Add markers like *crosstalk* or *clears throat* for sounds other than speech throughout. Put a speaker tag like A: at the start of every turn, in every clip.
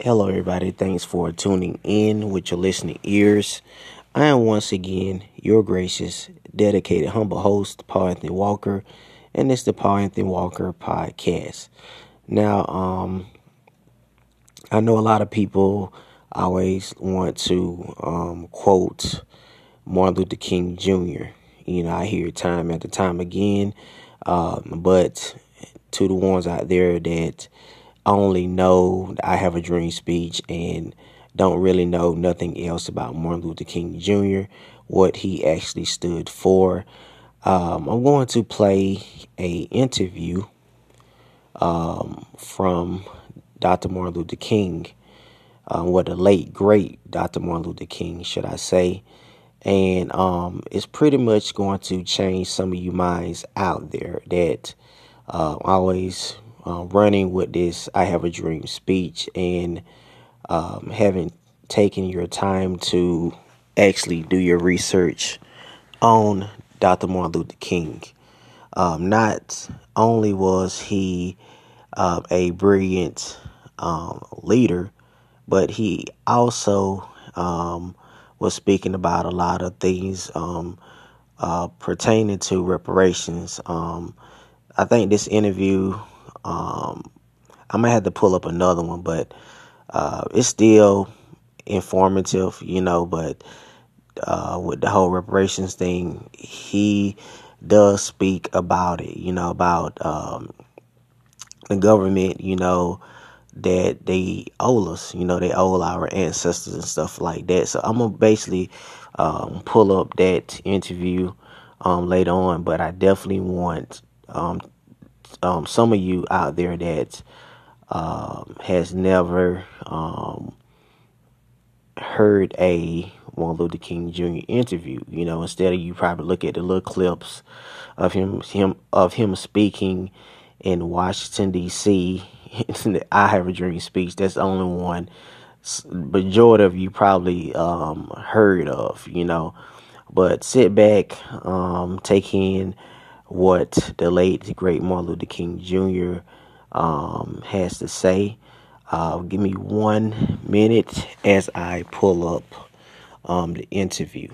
A: Hello, everybody. Thanks for tuning in with your listening ears. I am once again your gracious, dedicated, humble host, Paul Anthony Walker, and it's the Paul Anthony Walker podcast. Now, um, I know a lot of people always want to um, quote Martin Luther King Jr. You know, I hear time after time again, um, but to the ones out there that only know I have a dream speech and don't really know nothing else about Martin Luther King Jr., what he actually stood for. Um, I'm going to play a interview um, from Dr. Martin Luther King, um, what the late great Dr. Martin Luther King, should I say? And um, it's pretty much going to change some of you minds out there that uh, always uh, running with this I Have a Dream speech and um, having taken your time to actually do your research on Dr. Martin Luther King. Um, not only was he uh, a brilliant um, leader, but he also um, was speaking about a lot of things um, uh, pertaining to reparations. Um, I think this interview um, I might have to pull up another one, but uh, it's still informative, you know. But uh, with the whole reparations thing, he does speak about it, you know, about um, the government, you know, that they owe us, you know, they owe our ancestors and stuff like that. So I'm gonna basically um, pull up that interview um, later on, but I definitely want um, some of you out there that um, has never um, heard a Martin Luther King Jr. interview. You know, instead of you probably look at the little clips of him him of him speaking in Washington D.C. *laughs* I have a dream speech. That's the only one majority of you probably um, heard of. You know, but sit back, um, take in what the late great Martin Luther King Jr. Um, has to say. Uh, give me one minute as I pull up um, the interview.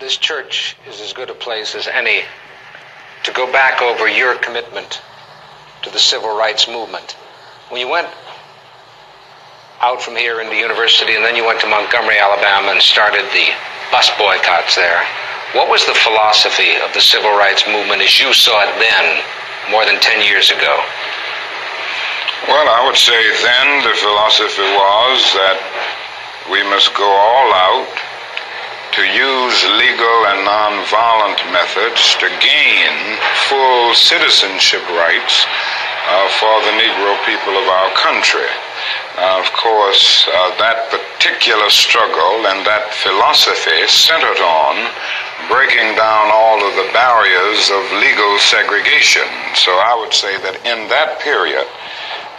B: This church is as good a place as any to go back over your commitment to the civil rights movement. When you went out from here into university, and then you went to Montgomery, Alabama, and started the bus boycotts there. What was the philosophy of the civil rights movement as you saw it then, more than 10 years ago?
C: Well, I would say then the philosophy was that we must go all out to use legal and nonviolent methods to gain full citizenship rights uh, for the Negro people of our country. Uh, of course, uh, that particular struggle and that philosophy centered on breaking down all of the barriers of legal segregation. So I would say that in that period,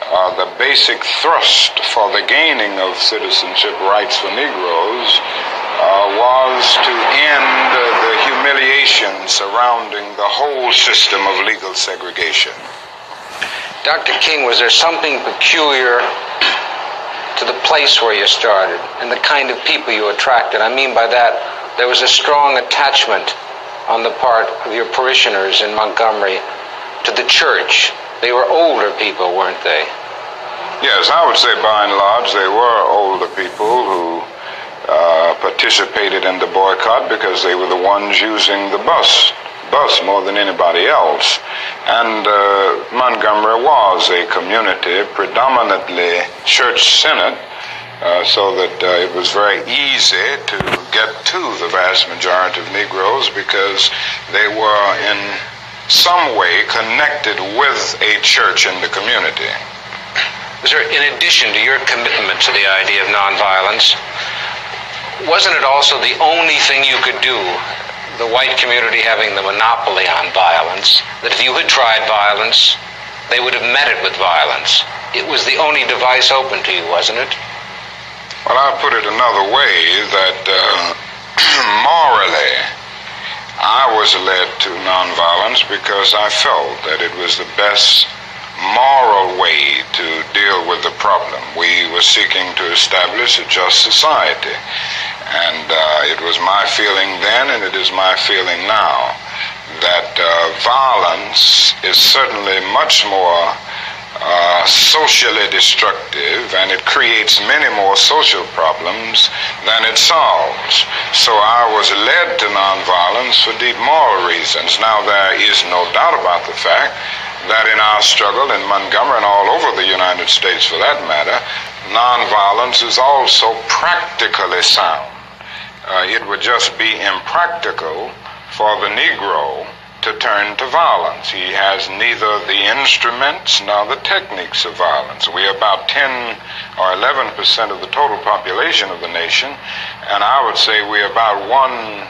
C: uh, the basic thrust for the gaining of citizenship rights for Negroes uh, was to end the humiliation surrounding the whole system of legal segregation.
B: Dr. King, was there something peculiar to the place where you started and the kind of people you attracted. I mean by that, there was a strong attachment on the part of your parishioners in Montgomery to the church. They were older people, weren't they?
C: Yes, I would say by and large they were older people who uh, participated in the boycott because they were the ones using the bus bus more than anybody else. And uh, Montgomery was a community predominantly church-centered, uh, so that uh, it was very easy to get to the vast majority of Negroes because they were in some way connected with a church in the community.
B: Was there, in addition to your commitment to the idea of nonviolence, wasn't it also the only thing you could do the white community having the monopoly on violence, that if you had tried violence, they would have met it with violence. It was the only device open to you, wasn't it?
C: Well, I'll put it another way that uh, *clears throat* morally, I was led to nonviolence because I felt that it was the best moral way to deal with the problem. We were seeking to establish a just society. And uh, it was my feeling then, and it is my feeling now, that uh, violence is certainly much more uh, socially destructive and it creates many more social problems than it solves. So I was led to nonviolence for deep moral reasons. Now, there is no doubt about the fact that in our struggle in Montgomery and all over the United States for that matter, nonviolence is also practically sound. Uh, it would just be impractical for the Negro to turn to violence. He has neither the instruments nor the techniques of violence. We are about 10 or 11 percent of the total population of the nation, and I would say we're about one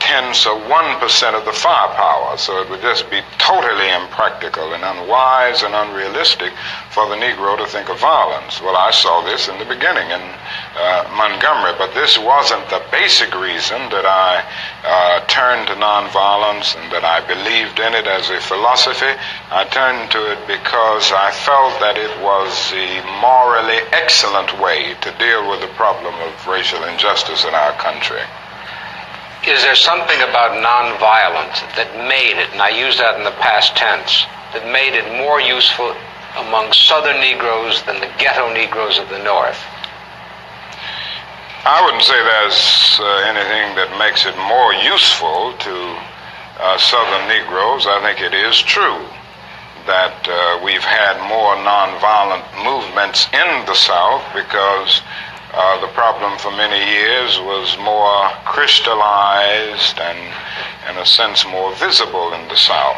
C: tenths of 1% of the firepower. So it would just be totally impractical and unwise and unrealistic for the Negro to think of violence. Well, I saw this in the beginning in uh, Montgomery, but this wasn't the basic reason that I uh, turned to nonviolence and that I believed in it as a philosophy. I turned to it because I felt that it was the morally excellent way to deal with the problem of racial injustice in our country
B: is there something about nonviolence that made it, and I use that in the past tense, that made it more useful among Southern Negroes than the ghetto Negroes of the North?
C: I wouldn't say there's uh, anything that makes it more useful to uh, Southern Negroes. I think it is true that uh, we've had more nonviolent movements in the South because uh, the problem for many years was more crystallized and, in a sense, more visible in the South.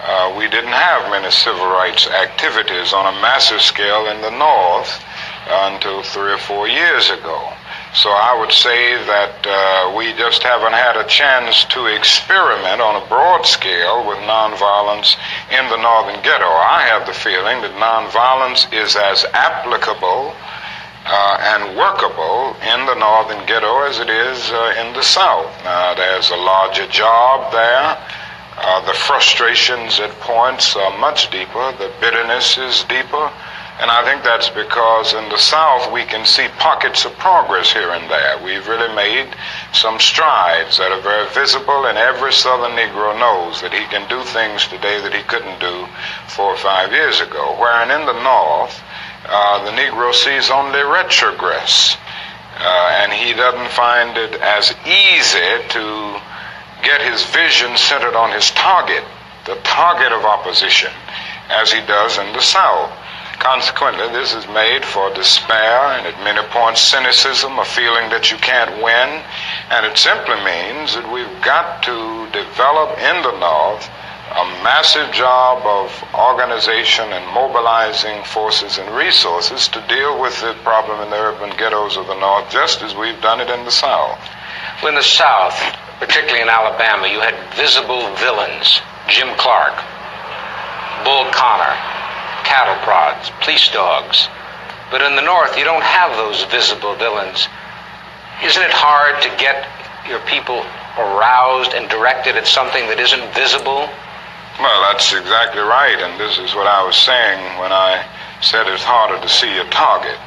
C: Uh, we didn't have many civil rights activities on a massive scale in the North uh, until three or four years ago. So I would say that uh, we just haven't had a chance to experiment on a broad scale with nonviolence in the northern ghetto. I have the feeling that nonviolence is as applicable uh, and workable in the northern ghetto as it is uh, in the south. Uh, there's a larger job there. Uh, the frustrations at points are much deeper. The bitterness is deeper. And I think that's because in the South we can see pockets of progress here and there. We've really made some strides that are very visible, and every Southern Negro knows that he can do things today that he couldn't do four or five years ago. Wherein in the North, uh, the Negro sees only retrogress. Uh, and he doesn't find it as easy to get his vision centered on his target, the target of opposition, as he does in the South. Consequently, this is made for despair and at many points cynicism, a feeling that you can't win. And it simply means that we've got to develop in the North a massive job of organization and mobilizing forces and resources to deal with the problem in the urban ghettos of the North, just as we've done it in the South.
B: Well, in the South, particularly in Alabama, you had visible villains Jim Clark, Bull Connor, cattle prods, police dogs. But in the North, you don't have those visible villains. Isn't it hard to get your people aroused and directed at something that isn't visible?
C: Well, that's exactly right, and this is what I was saying when I said it's harder to see a target.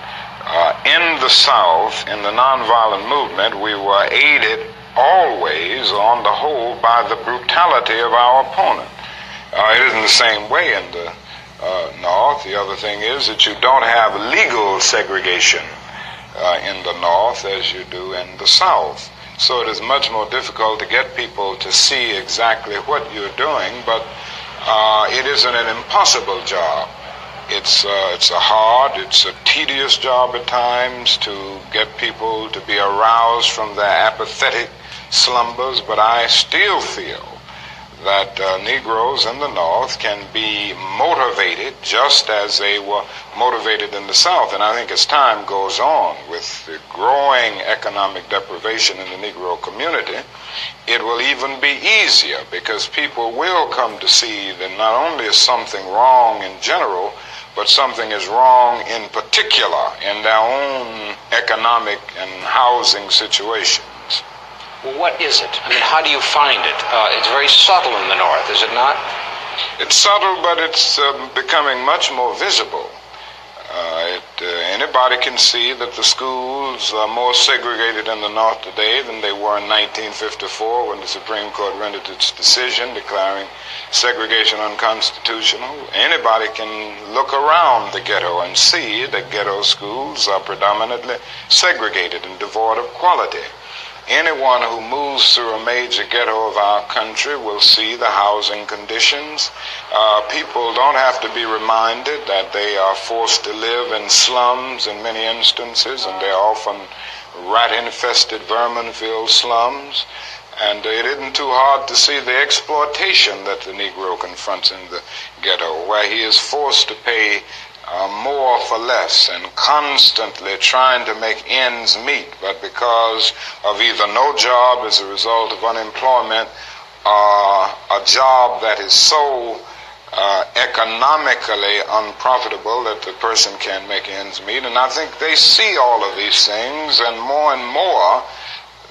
C: Uh, in the South, in the nonviolent movement, we were aided always, on the whole, by the brutality of our opponent. Uh, it isn't the same way in the uh, North. The other thing is that you don't have legal segregation uh, in the North as you do in the South. So it is much more difficult to get people to see exactly what you're doing, but uh, it isn't an impossible job. It's, uh, it's a hard, it's a tedious job at times to get people to be aroused from their apathetic slumbers, but I still feel that uh, Negroes in the North can be motivated just as they were motivated in the South. And I think as time goes on with the growing economic deprivation in the Negro community, it will even be easier because people will come to see that not only is something wrong in general, but something is wrong in particular in their own economic and housing situations.
B: What is it? I mean, how do you find it? Uh, it's very subtle in the North, is it not?
C: It's subtle, but it's um, becoming much more visible. Uh, it, uh, anybody can see that the schools are more segregated in the North today than they were in 1954 when the Supreme Court rendered its decision declaring segregation unconstitutional. Anybody can look around the ghetto and see that ghetto schools are predominantly segregated and devoid of quality. Anyone who moves through a major ghetto of our country will see the housing conditions. Uh, people don't have to be reminded that they are forced to live in slums in many instances, and they're often rat infested, vermin filled slums. And it isn't too hard to see the exploitation that the Negro confronts in the ghetto, where he is forced to pay uh, more for less and constantly trying to make ends meet, but because of either no job as a result of unemployment or a job that is so uh, economically unprofitable that the person can't make ends meet. And I think they see all of these things, and more and more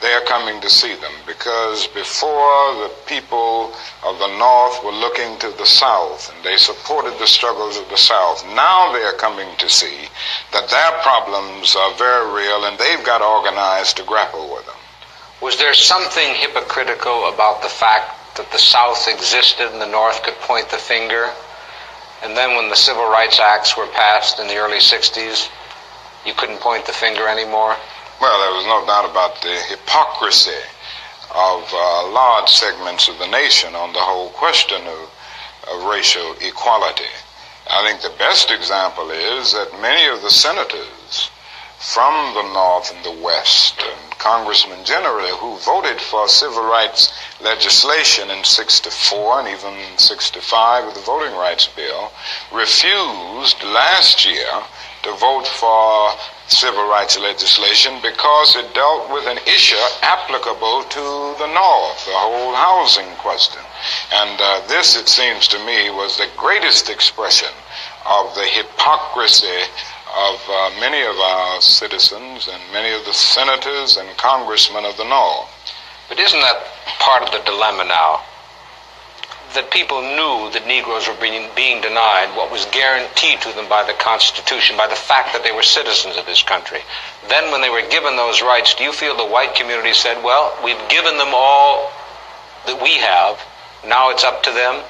C: they are coming to see them because before the people of the North were looking to the South and they supported the struggles of the South. Now they are coming to see that their problems are very real and they've got organized to grapple with them.
B: Was there something hypocritical about the fact that the South existed and the North could point the finger? And then when the Civil Rights Acts were passed in the early 60s, you couldn't point the finger anymore?
C: Well, there was no doubt about the hypocrisy of uh, large segments of the nation on the whole question of, of racial equality. I think the best example is that many of the senators from the North and the West, and congressmen generally, who voted for civil rights legislation in 64 and even 65 with the Voting Rights Bill, refused last year to vote for civil rights legislation because it dealt with an issue applicable to the North, the whole housing question. And uh, this, it seems to me, was the greatest expression of the hypocrisy of uh, many of our citizens and many of the senators and congressmen of the North.
B: But isn't that part of the dilemma now? That people knew that Negroes were being, being denied what was guaranteed to them by the Constitution, by the fact that they were citizens of this country. Then, when they were given those rights, do you feel the white community said, well, we've given them all that we have, now it's up to them?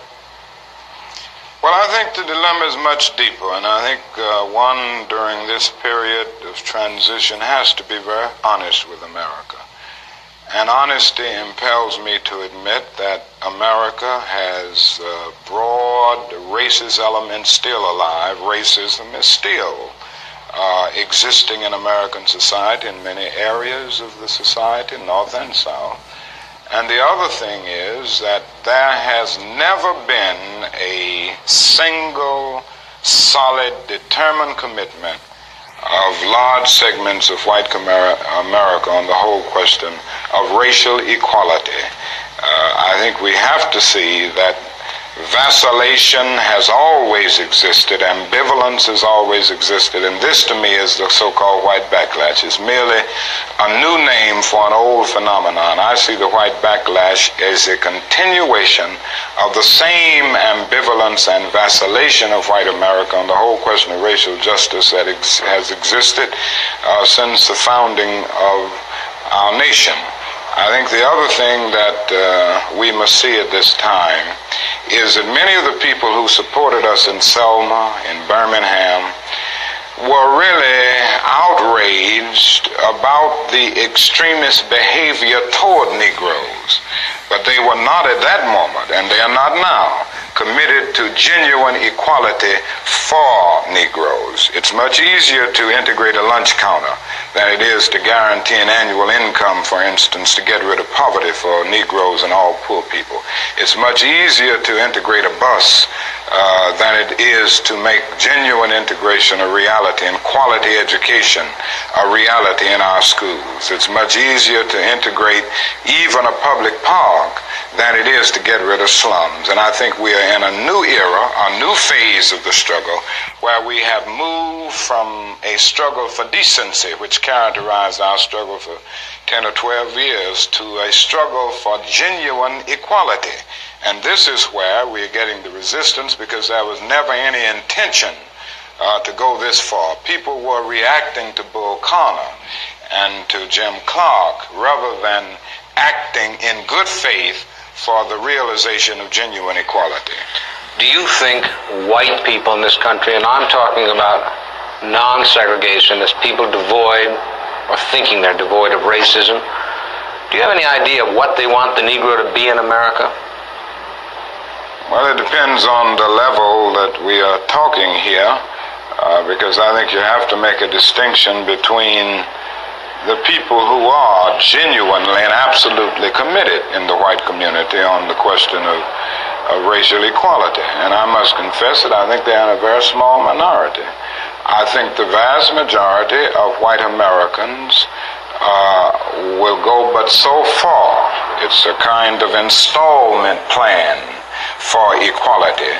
C: Well, I think the dilemma is much deeper, and I think uh, one during this period of transition has to be very honest with America. And honesty impels me to admit that America has uh, broad racist elements still alive. Racism is still uh, existing in American society in many areas of the society, North and South. And the other thing is that there has never been a single, solid, determined commitment of large segments of white America on the whole question of racial equality. Uh, I think we have to see that vacillation has always existed, ambivalence has always existed, and this to me is the so-called white backlash. It's merely a new name for an old phenomenon. I see the white backlash as a continuation of the same ambivalence and vacillation of white America on the whole question of racial justice that ex- has existed uh, since the founding of our nation. I think the other thing that uh, we must see at this time is that many of the people who supported us in Selma, in Birmingham, were really outraged about the extremist behavior toward Negroes. But they were not at that moment, and they are not now, committed to genuine equality for Negroes. It's much easier to integrate a lunch counter than it is to guarantee an annual income, for instance, to get rid of poverty for Negroes and all poor people. It's much easier to integrate a bus uh, than it is to make genuine integration a reality and quality education a reality in our schools. It's much easier to integrate even a public park than it is to get rid of slums. And I think we are in a new era, a new phase of the struggle, where we have moved from a struggle for decency, which characterized our struggle for 10 or 12 years, to a struggle for genuine equality. And this is where we are getting the resistance because there was never any intention uh, to go this far. People were reacting to Bull Connor and to Jim Clark rather than acting in good faith for the realization of genuine equality.
B: Do you think white people in this country, and I'm talking about non segregationists, people devoid or thinking they're devoid of racism, do you have any idea what they want the Negro to be in America?
C: Well, it depends on the level that we are talking here, uh, because I think you have to make a distinction between the people who are genuinely and absolutely committed in the white community on the question of, of racial equality. And I must confess that I think they are in a very small minority. I think the vast majority of white Americans uh, will go but so far. It's a kind of installment plan for equality.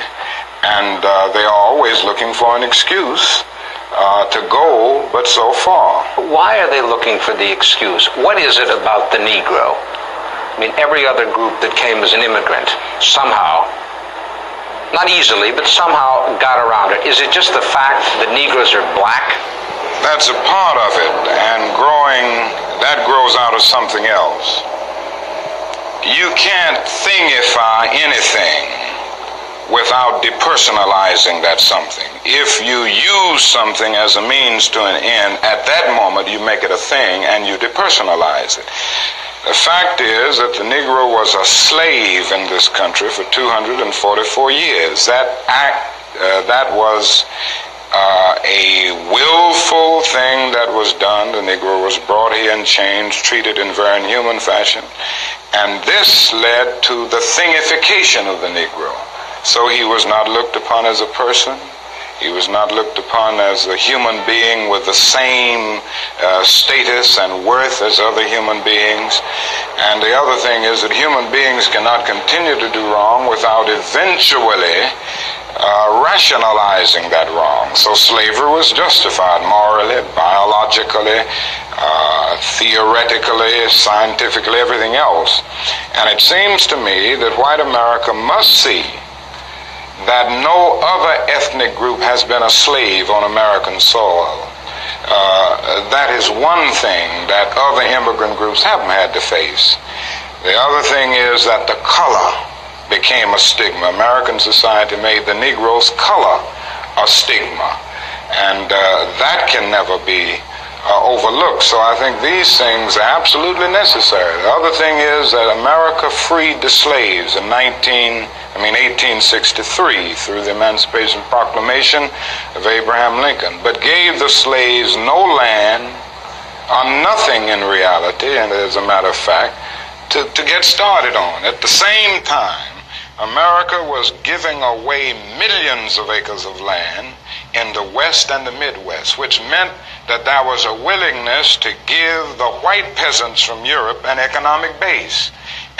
C: And uh, they are always looking for an excuse uh, to go but so far.
B: Why are they looking for the excuse? What is it about the Negro? I mean, every other group that came as an immigrant somehow, not easily, but somehow got around it. Is it just the fact that Negroes are black?
C: That's a part of it, and growing, that grows out of something else. You can't thingify anything without depersonalizing that something. If you use something as a means to an end, at that moment you make it a thing and you depersonalize it. The fact is that the Negro was a slave in this country for 244 years. That act, uh, that was uh, a willful thing that was done. The Negro was brought here in chains, treated in very inhuman fashion, and this led to the thingification of the Negro. So he was not looked upon as a person. He was not looked upon as a human being with the same uh, status and worth as other human beings. And the other thing is that human beings cannot continue to do wrong without eventually uh, rationalizing that wrong. So slavery was justified morally, biologically, uh, theoretically, scientifically, everything else. And it seems to me that white America must see that no other ethnic group has been a slave on American soil. Uh, that is one thing that other immigrant groups haven't had to face. The other thing is that the color became a stigma. American society made the Negro's color a stigma, and uh, that can never be uh, overlooked. So I think these things are absolutely necessary. The other thing is that America freed the slaves in 19. 19- I mean 1863 through the Emancipation Proclamation of Abraham Lincoln, but gave the slaves no land on nothing in reality, and as a matter of fact, to, to get started on. At the same time, America was giving away millions of acres of land in the West and the Midwest, which meant that there was a willingness to give the white peasants from Europe an economic base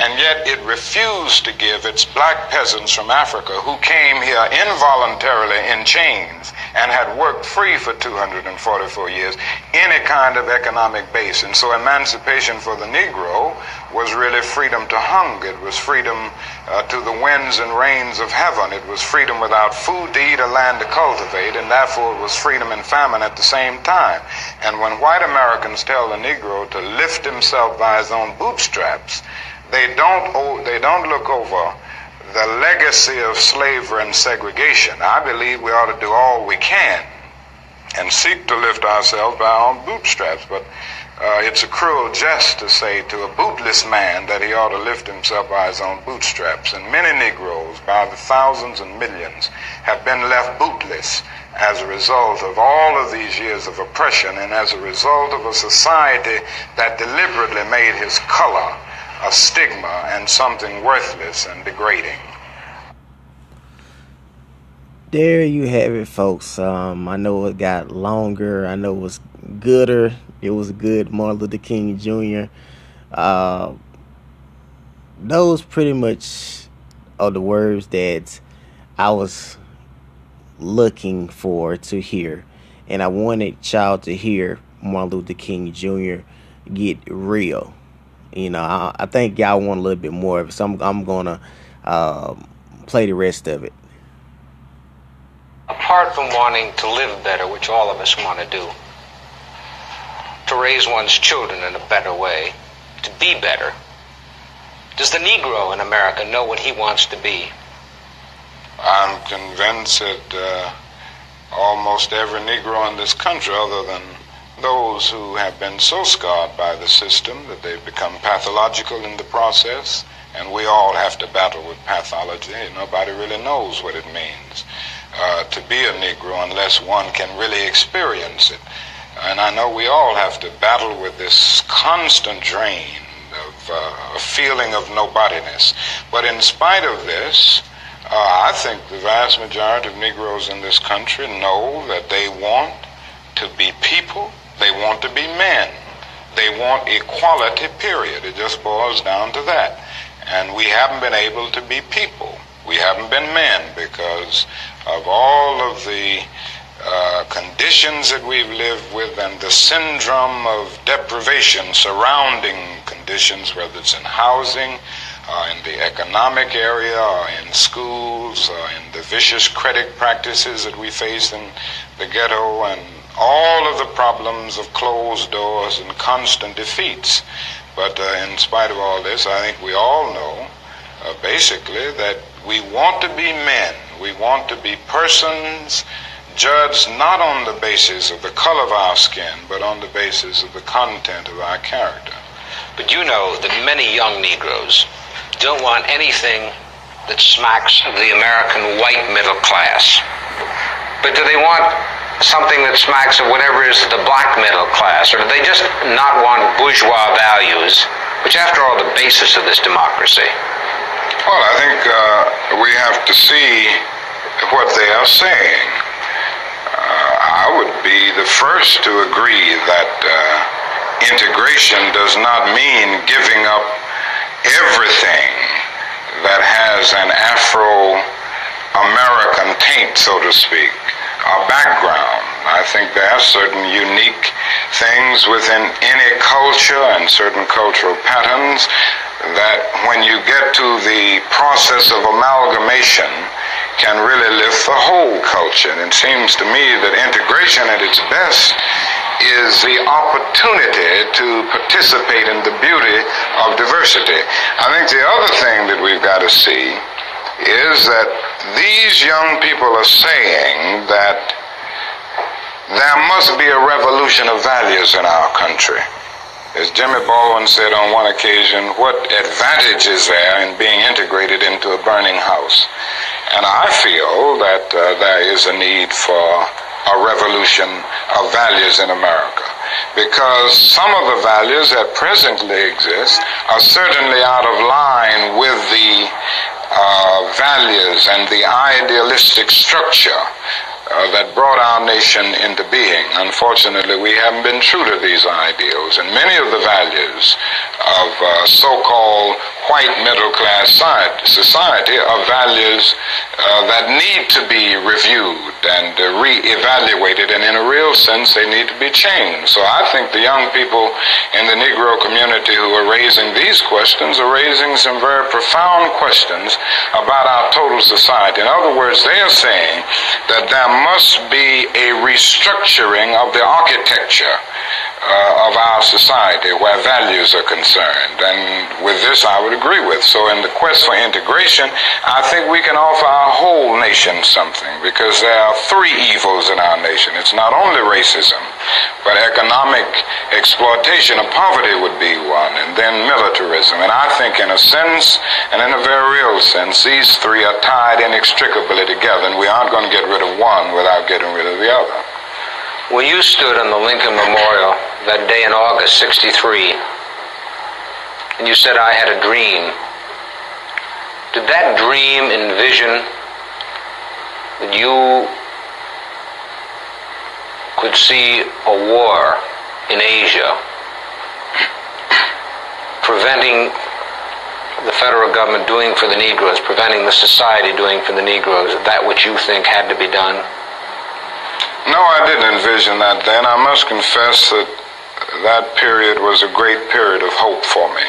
C: and yet it refused to give its black peasants from Africa who came here involuntarily in chains and had worked free for 244 years any kind of economic base. And so emancipation for the Negro was really freedom to hunger. It was freedom uh, to the winds and rains of heaven. It was freedom without food to eat or land to cultivate, and therefore it was freedom and famine at the same time. And when white Americans tell the Negro to lift himself by his own bootstraps, they don't, they don't look over the legacy of slavery and segregation. I believe we ought to do all we can and seek to lift ourselves by our own bootstraps. But uh, it's a cruel jest to say to a bootless man that he ought to lift himself by his own bootstraps. And many Negroes, by the thousands and millions, have been left bootless as a result of all of these years of oppression and as a result of a society that deliberately made his color a stigma and something worthless and degrading.
A: There you have it, folks. Um, I know it got longer. I know it was gooder. It was good, Martin Luther King Jr. Uh, those pretty much are the words that I was looking for to hear. And I wanted y'all to hear Martin Luther King Jr. get real. You know, I, I think y'all want a little bit more of it, so I'm, I'm gonna uh, play the rest of it
B: apart from wanting to live better, which all of us want to do, to raise one's children in a better way, to be better, does the Negro in America know what he wants to be?
C: I'm convinced that uh, almost every Negro in this country, other than those who have been so scarred by the system that they've become pathological in the process, and we all have to battle with pathology. Nobody really knows what it means uh, to be a Negro unless one can really experience it. And I know we all have to battle with this constant drain of uh, a feeling of nobodiness. But in spite of this, uh, I think the vast majority of Negroes in this country know that they want to be people, they want to be men, they want equality, period. It just boils down to that. And we haven't been able to be people. We haven't been men because of all of the uh, conditions that we've lived with and the syndrome of deprivation surrounding conditions, whether it's in housing, uh, in the economic area, or in schools, or in the vicious credit practices that we face in the ghetto, and all of the problems of closed doors and constant defeats. But uh, in spite of all this, I think we all know uh, basically that we want to be men we want to be persons judged not on the basis of the color of our skin, but on the basis of the content of our character.
B: But you know that many young Negroes don't want anything that smacks of the American white middle class. But do they want something that smacks of whatever is the black middle class? Or do they just not want bourgeois values, which, after all, the basis of this democracy?
C: Well, I think uh, we have to see what they are saying. Uh, I would be the first to agree that uh, integration does not mean giving up everything that has an Afro American taint, so to speak, a background. I think there are certain unique things within any culture and certain cultural patterns that when you get to the process of amalgamation can really lift the whole culture. And it seems to me that integration at its best is the opportunity to participate in the beauty of diversity. I think the other thing that we've got to see is that these young people are saying that there must be a revolution of values in our country. As Jimmy Baldwin said on one occasion, what advantage is there in being integrated into a burning house? And I feel that uh, there is a need for a revolution of values in America. Because some of the values that presently exist are certainly out of line with the values and the idealistic structure uh, that brought our nation into being. Unfortunately, we haven't been true to these ideals, and many of the values of uh, so-called white middle class society are values uh, that need to be reviewed and uh, re-evaluated, and in a real sense, they need to be changed. So I think the young people in the Negro community who are raising these questions are raising some very profound questions about our total society. In other words, they are saying that there must be a restructuring of the architecture uh, of our society where values are concerned. And with this, I would agree with. So, in the quest for integration, I think we can offer our whole nation something because there are three evils in our nation. It's not only racism, but economic exploitation of poverty would be one, and then militarism. And I think, in a sense, and in a very real sense, these three are tied inextricably together, and we aren't going to get rid of one without getting rid of the other.
B: When you stood on the Lincoln Memorial that day in August 63, and you said, I had a dream, did that dream envision that you could see a war in Asia preventing the federal government doing for the Negroes, preventing the society doing for the Negroes, that which you think had to be done?
C: No, I didn't envision that then. I must confess that that period was a great period of hope for me.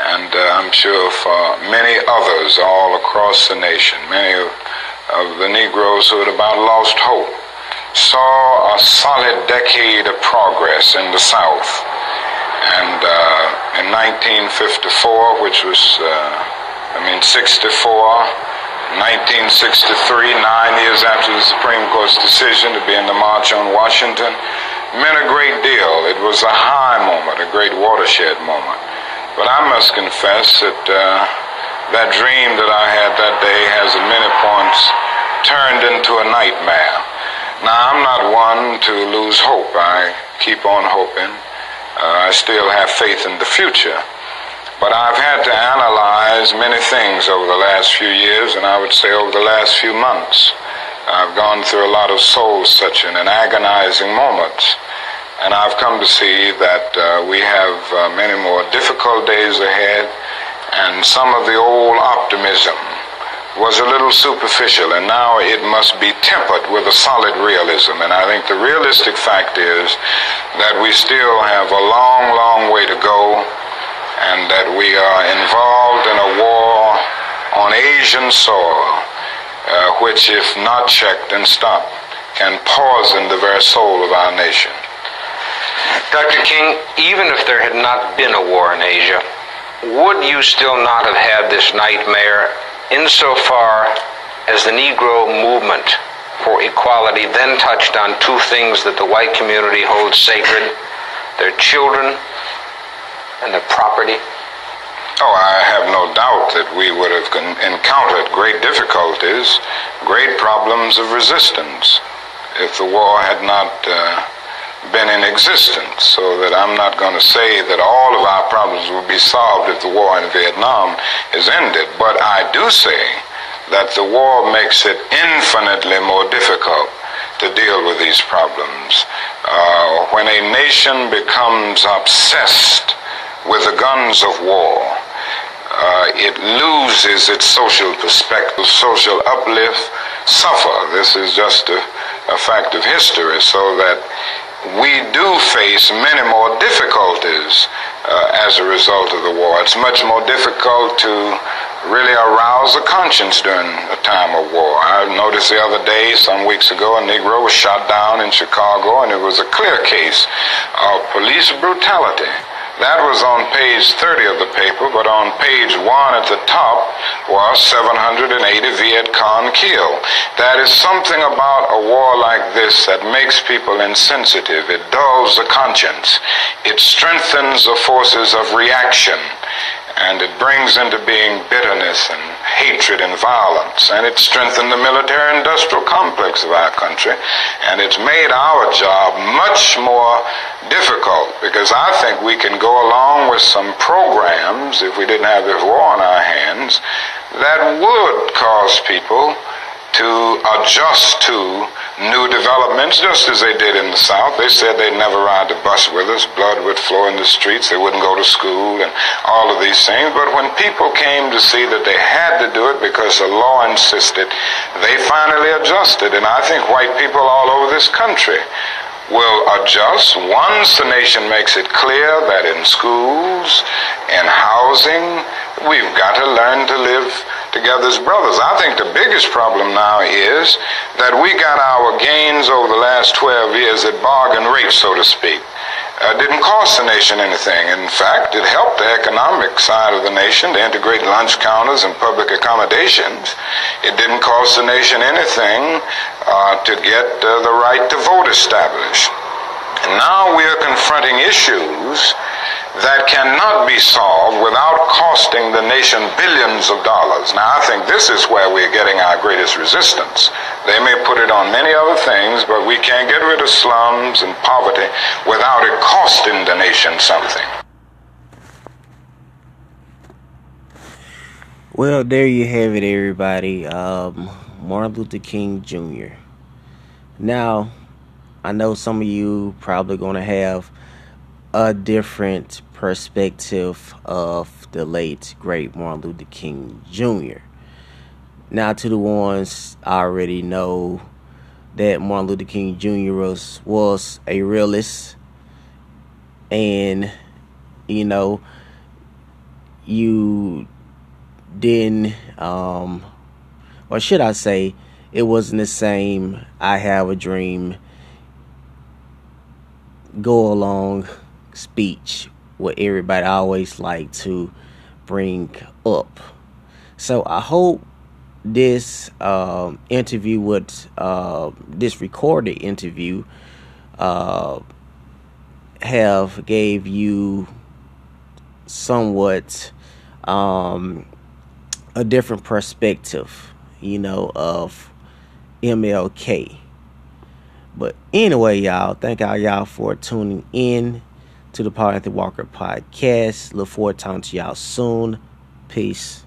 C: And uh, I'm sure for many others all across the nation, many of, of the Negroes who had about lost hope, saw a solid decade of progress in the South. And uh, in 1954, which was, uh, I mean, 64, 1963, nine years after the Supreme Court's decision to be in the March on Washington, meant a great deal. It was a high moment, a great watershed moment. But I must confess that uh, that dream that I had that day has at many points turned into a nightmare. Now, I'm not one to lose hope. I keep on hoping. Uh, I still have faith in the future. But I've had to analyze many things over the last few years, and I would say over the last few months. I've gone through a lot of soul searching and agonizing moments. And I've come to see that uh, we have uh, many more difficult days ahead, and some of the old optimism was a little superficial, and now it must be tempered with a solid realism. And I think the realistic fact is that we still have a long, long way to go, and that we are involved in a war on Asian soil, uh, which, if not checked and stopped, can poison the very soul of our nation.
B: Dr. King, even if there had not been a war in Asia, would you still not have had this nightmare insofar as the Negro movement for equality then touched on two things that the white community holds sacred their children and their property?
C: Oh, I have no doubt that we would have encountered great difficulties, great problems of resistance if the war had not. Uh, been in existence, so that I'm not going to say that all of our problems will be solved if the war in Vietnam is ended. But I do say that the war makes it infinitely more difficult to deal with these problems. Uh, when a nation becomes obsessed with the guns of war, uh, it loses its social perspective, social uplift, suffer. This is just a, a fact of history, so that we do face many more difficulties uh, as a result of the war. It's much more difficult to really arouse a conscience during a time of war. I noticed the other day, some weeks ago, a Negro was shot down in Chicago, and it was a clear case of police brutality. That was on page 30 of the paper, but on page 1 at the top was 780 Viet Cong killed. That is something about a war like this that makes people insensitive. It dulls the conscience. It strengthens the forces of reaction and it brings into being bitterness and hatred and violence. And it strengthened the military industrial complex of our country. And it's made our job much more difficult because I think we can go along with some programs, if we didn't have this war on our hands, that would cause people to adjust to new developments, just as they did in the South. They said they'd never ride the bus with us, blood would flow in the streets, they wouldn't go to school, and all of these things. But when people came to see that they had to do it because the law insisted, they finally adjusted. And I think white people all over this country will adjust once the nation makes it clear that in schools, in housing, we've got to learn to live together as brothers. I think the biggest problem now is that we got our gains over the last 12 years at bargain rate, so to speak. Uh, didn't cost the nation anything. In fact, it helped the economic side of the nation to integrate lunch counters and public accommodations. It didn't cost the nation anything uh, to get uh, the right to vote established. And now we are confronting issues that cannot be solved without costing the nation billions of dollars. Now, I think this is where we're getting our greatest resistance. They may put it on many other things, but we can't get rid of slums and poverty without it costing the nation something.
A: Well, there you have it, everybody. Um, Martin Luther King Jr. Now, I know some of you probably going to have a different perspective of the late great Martin Luther King Jr. Now, to the ones I already know that Martin Luther King Jr. was was a realist, and you know, you didn't, um, or should I say, it wasn't the same. I have a dream. Go along speech what everybody always like to bring up. So I hope this uh, interview with uh, this recorded interview uh, have gave you somewhat um, a different perspective, you know, of MLK. But anyway, y'all, thank all y'all for tuning in to the Paul Anthony Walker podcast. Look forward to talking to y'all soon. Peace.